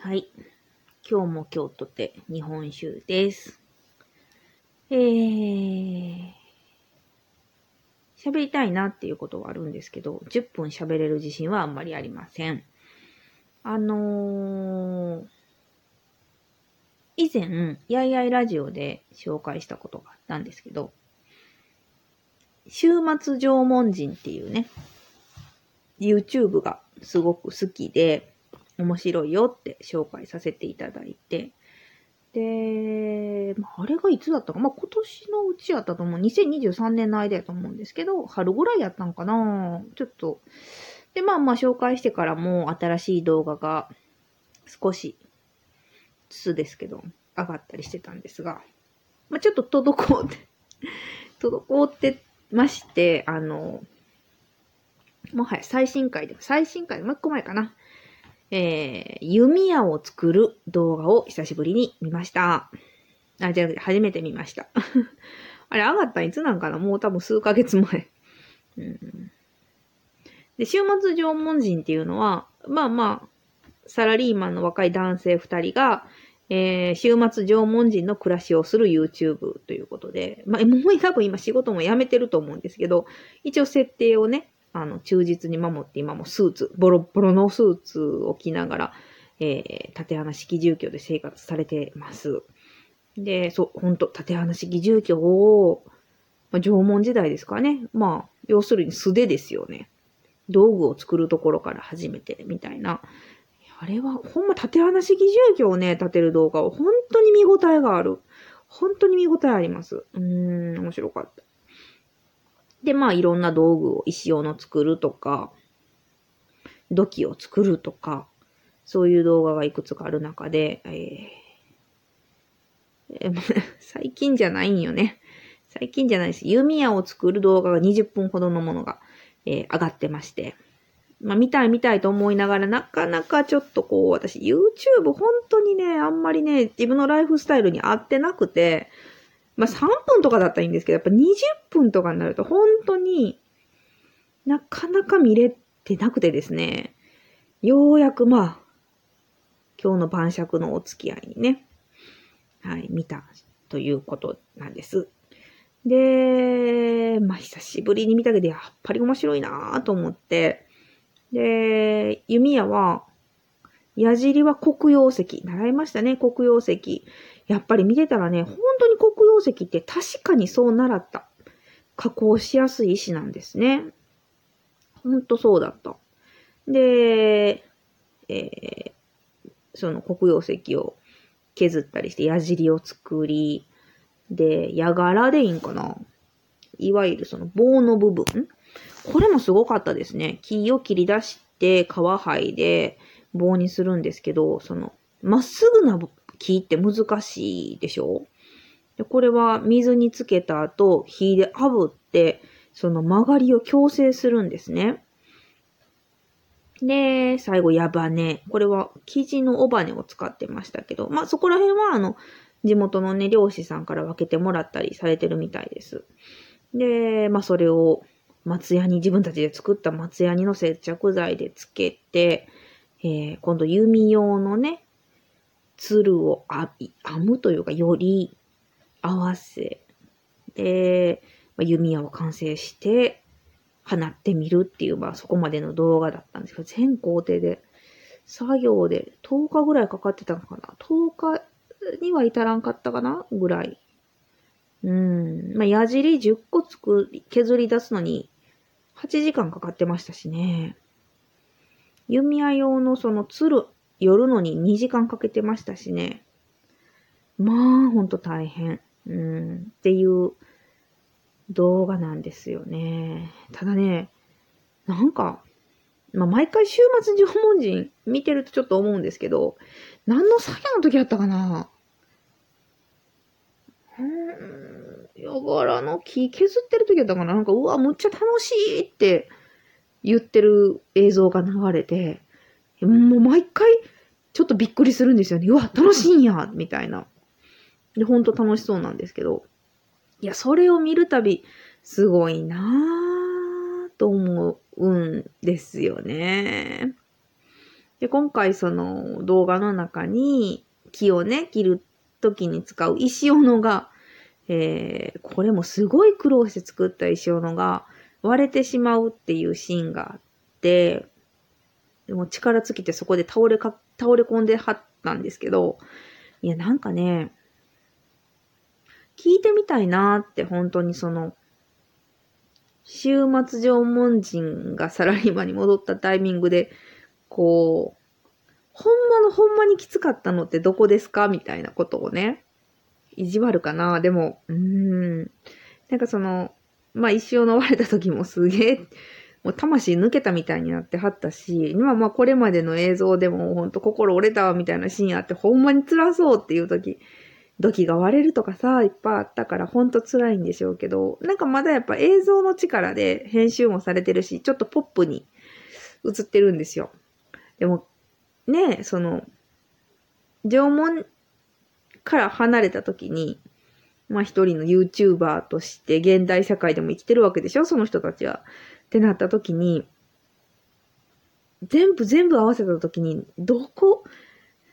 はい。今日も今日とて日本酒です。えー、喋りたいなっていうことはあるんですけど、10分喋れる自信はあんまりありません。あのー、以前、やいやいラジオで紹介したことがあったんですけど、週末縄文人っていうね、YouTube がすごく好きで、面白いよって紹介させていただいて、で、あれがいつだったか、まあ、今年のうちやったと思う。2023年の間やと思うんですけど、春ぐらいやったんかなちょっと。で、まあまあ紹介してからも新しい動画が少しずつですけど、上がったりしてたんですが、まあ、ちょっと滞って 滞ってまして、あの、もはや最新回で、最新回、もう一個前かな。えー、弓矢を作る動画を久しぶりに見ました。あ、じゃあ、初めて見ました。あれ、上がったいつなんかな？もう多分数ヶ月前。うん、で、週末縄文人っていうのは、まあまあ、サラリーマンの若い男性二人が、えー、週末縄文人の暮らしをする YouTube ということで、まあ、もう多分今仕事も辞めてると思うんですけど、一応設定をね、あの、忠実に守って今もスーツ、ボロボロのスーツを着ながら、えー、縦穴式住居で生活されてます。で、そう、ほんと、縦穴式住居を、まあ、縄文時代ですかね。まあ、要するに素手ですよね。道具を作るところから始めて、みたいな。あれは、ほんま縦穴式住居をね、建てる動画を本当に見応えがある。本当に見応えあります。うーん、面白かった。で、まあいろんな道具を石斧の作るとか、土器を作るとか、そういう動画がいくつかある中で、えー、最近じゃないんよね。最近じゃないです。弓矢を作る動画が20分ほどのものが、えー、上がってまして。まあ見たい見たいと思いながら、なかなかちょっとこう、私 YouTube 本当にね、あんまりね、自分のライフスタイルに合ってなくて、まあ、3分とかだったらいいんですけど、やっぱ20分とかになると本当になかなか見れてなくてですね、ようやくまあ、今日の晩酌のお付き合いにね、はい、見たということなんです。で、まあ久しぶりに見たけど、やっぱり面白いなぁと思って、で、弓矢は、矢尻は黒曜石。習いましたね、黒曜石。やっぱり見てたらね、本当に黒曜石って確かにそう習った。加工しやすい石なんですね。ほんとそうだった。で、えー、その黒曜石を削ったりして矢尻を作り、で、矢柄でいいんかないわゆるその棒の部分これもすごかったですね。木を切り出して、皮剥いで棒にするんですけど、その、まっすぐな木って難しいでしょ？でこれは水につけた後、火で炙って、その曲がりを矯正するんですね。で、最後、矢羽根。これは生地の尾羽を使ってましたけど、まあそこら辺はあの、地元のね、漁師さんから分けてもらったりされてるみたいです。で、まあそれを松屋に、自分たちで作った松屋にの接着剤でつけて、えー、今度弓用のね、鶴を編むというか、より合わせ、で、ま、弓矢を完成して、放ってみるっていう、まあそこまでの動画だったんですけど、全工程で、作業で10日ぐらいかかってたのかな ?10 日には至らんかったかなぐらい。うん。まあ、矢尻10個作り、削り出すのに8時間かかってましたしね。弓矢用のその鶴、寄るのに2時間かけてましたしね。まあ、ほんと大変。うん、っていう動画なんですよね。ただね、なんか、まあ、毎回週末縄文人見てるとちょっと思うんですけど、何の作業の時やったかな、ヤガラの木削ってる時やったかななんか、うわ、むっちゃ楽しいって言ってる映像が流れて、もう毎回、ちょっとびっくりするんですよね。うわ、楽しいんやみたいな。で、ほんと楽しそうなんですけど。いや、それを見るたび、すごいなーっと思うんですよね。で、今回その動画の中に木をね、切る時に使う石斧が、えー、これもすごい苦労して作った石斧が割れてしまうっていうシーンがあって、でも力尽きてそこで倒れか、倒れ込んではったんですけど、いや、なんかね、聞いてみたいなって本当にその、週末縄文人がサラリーマンに戻ったタイミングで、こう、ほんまのほんまにきつかったのってどこですか？みたいなことをね、意地悪かなでも、うん。なんかその、まあ一生の割れた時もすげえ、もう魂抜けたみたいになってはったし、今まあこれまでの映像でもほんと心折れたみたいなシーンあって、ほんまに辛そうっていう時、土器が割れるとかさ、いっぱいあったからほんと辛いんでしょうけど、なんかまだやっぱ映像の力で編集もされてるし、ちょっとポップに映ってるんですよ。でも、ね、その、縄文から離れた時に、まあ一人の YouTuber として現代社会でも生きてるわけでしょその人たちは。ってなった時に、全部全部合わせた時に、どこ、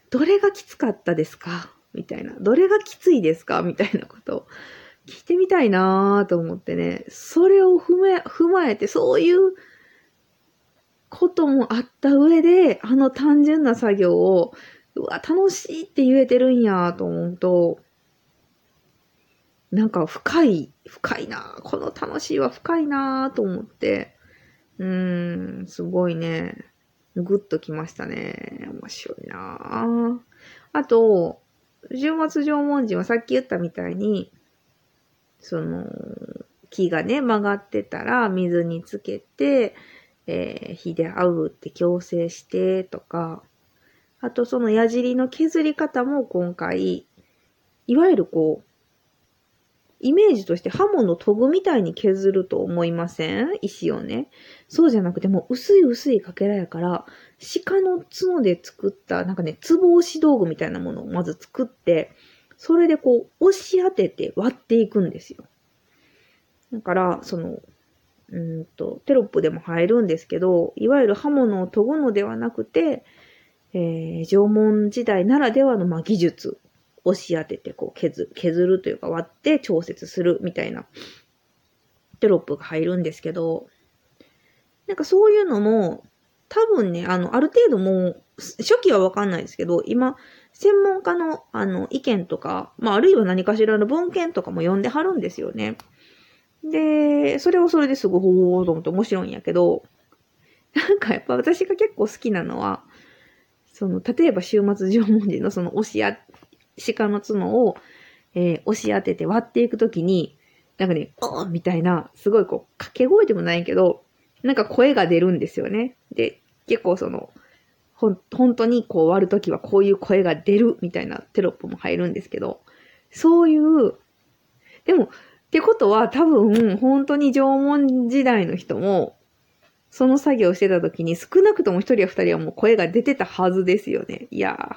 どれがきつかったですか？みたいな。どれがきついですか？みたいなことを聞いてみたいなぁと思ってね。それを踏め、踏まえて、そういうこともあった上で、あの単純な作業を、うわ、楽しいって言えてるんやと思うと、なんか深い、深いなこの楽しいは深いなと思って、うーん、すごいね、ぐっときましたね。面白いなあと、週末縄文人はさっき言ったみたいに、その、木がね、曲がってたら水につけて、えー、火で煽って矯正してとか、あとその矢尻の削り方も今回、いわゆるこう、イメージとして刃物研ぐみたいに削ると思いません？石をね。そうじゃなくてもう薄い薄いかけらやから、鹿の角で作った、なんかね、つぼ押し道具みたいなものをまず作って、それでこう、押し当てて割っていくんですよ。だから、その、うんと、テロップでも入るんですけど、いわゆる刃物を研ぐのではなくて、えー、縄文時代ならではの、まあ、技術、押し当てて、こう削、削るというか割って調節するみたいなテロップが入るんですけど、なんかそういうのも、多分ね、あの、ある程度もう、初期はわかんないですけど、今、専門家の、あの、意見とか、まあ、あるいは何かしらの文献とかも読んではるんですよね。で、それはそれですごいほーと思って面白いんやけど、なんかやっぱ私が結構好きなのは、その、例えば週末縄文人のその押しあ、鹿の角を、えー、押し当てて割っていくときに、なんかね、おーみたいな、すごいこう、掛け声でもないけど、なんか声が出るんですよね。で、結構その、ほん、本当にこう割るときはこういう声が出るみたいなテロップも入るんですけど、そういう、でも、ってことは多分、本当に縄文時代の人も、その作業してた時に少なくとも一人や二人はもう声が出てたはずですよね。いやー、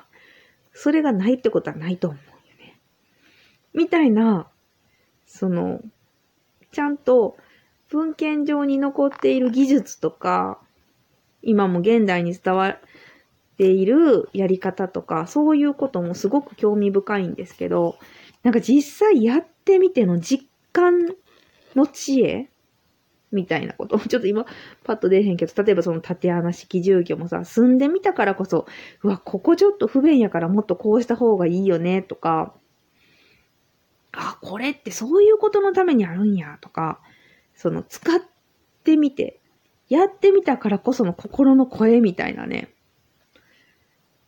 それがないってことはないと思うよね。みたいな、その、ちゃんと文献上に残っている技術とか、今も現代に伝わっているやり方とか、そういうこともすごく興味深いんですけど、なんか実際やってみての実感の知恵みたいなこと。ちょっと今、パッと出へんけど、例えばその縦穴式住居もさ、住んでみたからこそ、うわ、ここちょっと不便やからもっとこうした方がいいよね、とか、あ、これってそういうことのためにあるんや、とか、その使ってみて、やってみたからこその心の声みたいなね。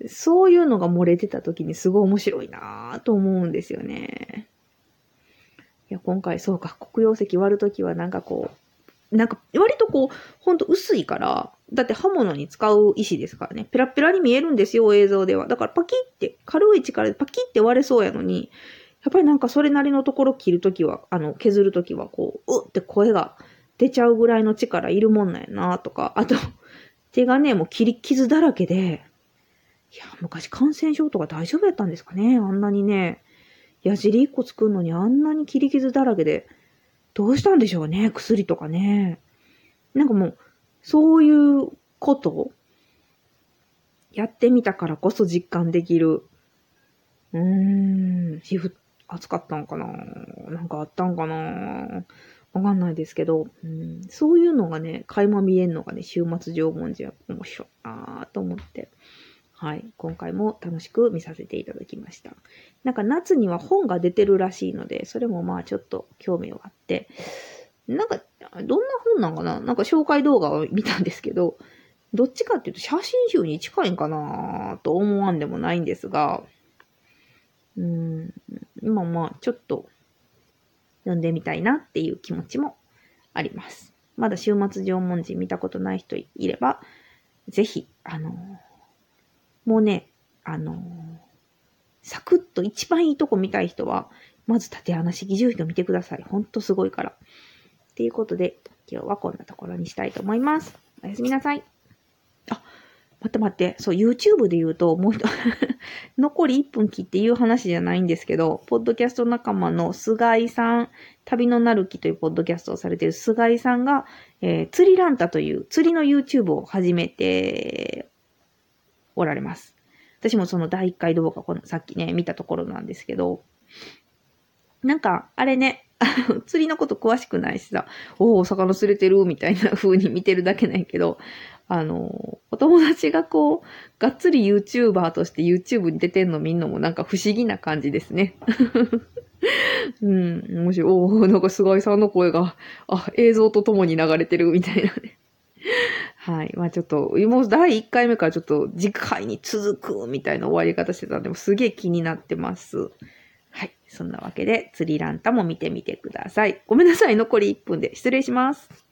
そういうのが漏れてた時にすごい面白いなぁと思うんですよね。いや、今回そうか、黒曜石割るときはなんかこう、なんか割とこう、ほんと薄いから、だって刃物に使う石ですからね。ペラペラに見えるんですよ、映像では。だからパキって、軽い力でパキって割れそうやのに、やっぱりなんかそれなりのところ切るときは、あの、削るときはこう、うって声が出ちゃうぐらいの力いるもんなんやなとか、あと、手がね、もう切り傷だらけで、いや、昔感染症とか大丈夫やったんですかねあんなにね、矢尻一個作るのにあんなに切り傷だらけで、どうしたんでしょうね薬とかね。なんかもう、そういうことをやってみたからこそ実感できる。うーん、皮膚暑かったんかななんかあったんかなわかんないですけど、うん、そういうのがね、垣間見えんのがね、週末縄文寺は面白いなと思って、はい、今回も楽しく見させていただきました。なんか夏には本が出てるらしいので、それもまあちょっと興味があって、なんか、どんな本なんかな？なんか紹介動画を見たんですけど、どっちかっていうと写真集に近いんかなと思わんでもないんですが、うん、今まあちょっと読んでみたいなっていう気持ちもあります。まだ週末縄文人見たことない人いれば、ぜひ、あのもうね、あのサクッと一番いいとこ見たい人は、まず縦穴式住人見てください。ほんとすごいから。っていうことで、今日はこんなところにしたいと思います。おやすみなさい。あ、待って待って。そう、YouTube で言うと、もう一 残り1分切っていう話じゃないんですけど、ポッドキャスト仲間の菅井さん、旅のなるきというポッドキャストをされている菅井さんが、えー、釣りランタという釣りの YouTube を始めておられます。私もその第1回動画、このさっきね、見たところなんですけど、なんか、あれね、釣りのこと詳しくないしさ、おお、魚釣れてるみたいな風に見てるだけないけど、あの、お友達がこう、がっつり YouTuber として YouTube に出てんの見んのもなんか不思議な感じですね。うん、面白い。おお、なんか菅井さんの声が、あ、映像と共に流れてるみたいなね。はい。まあちょっと、もう第1回目からちょっと次回に続くみたいな終わり方してたんで、もすげえ気になってます。はい。そんなわけで、釣りランタも見てみてください。ごめんなさい。残り1分で失礼します。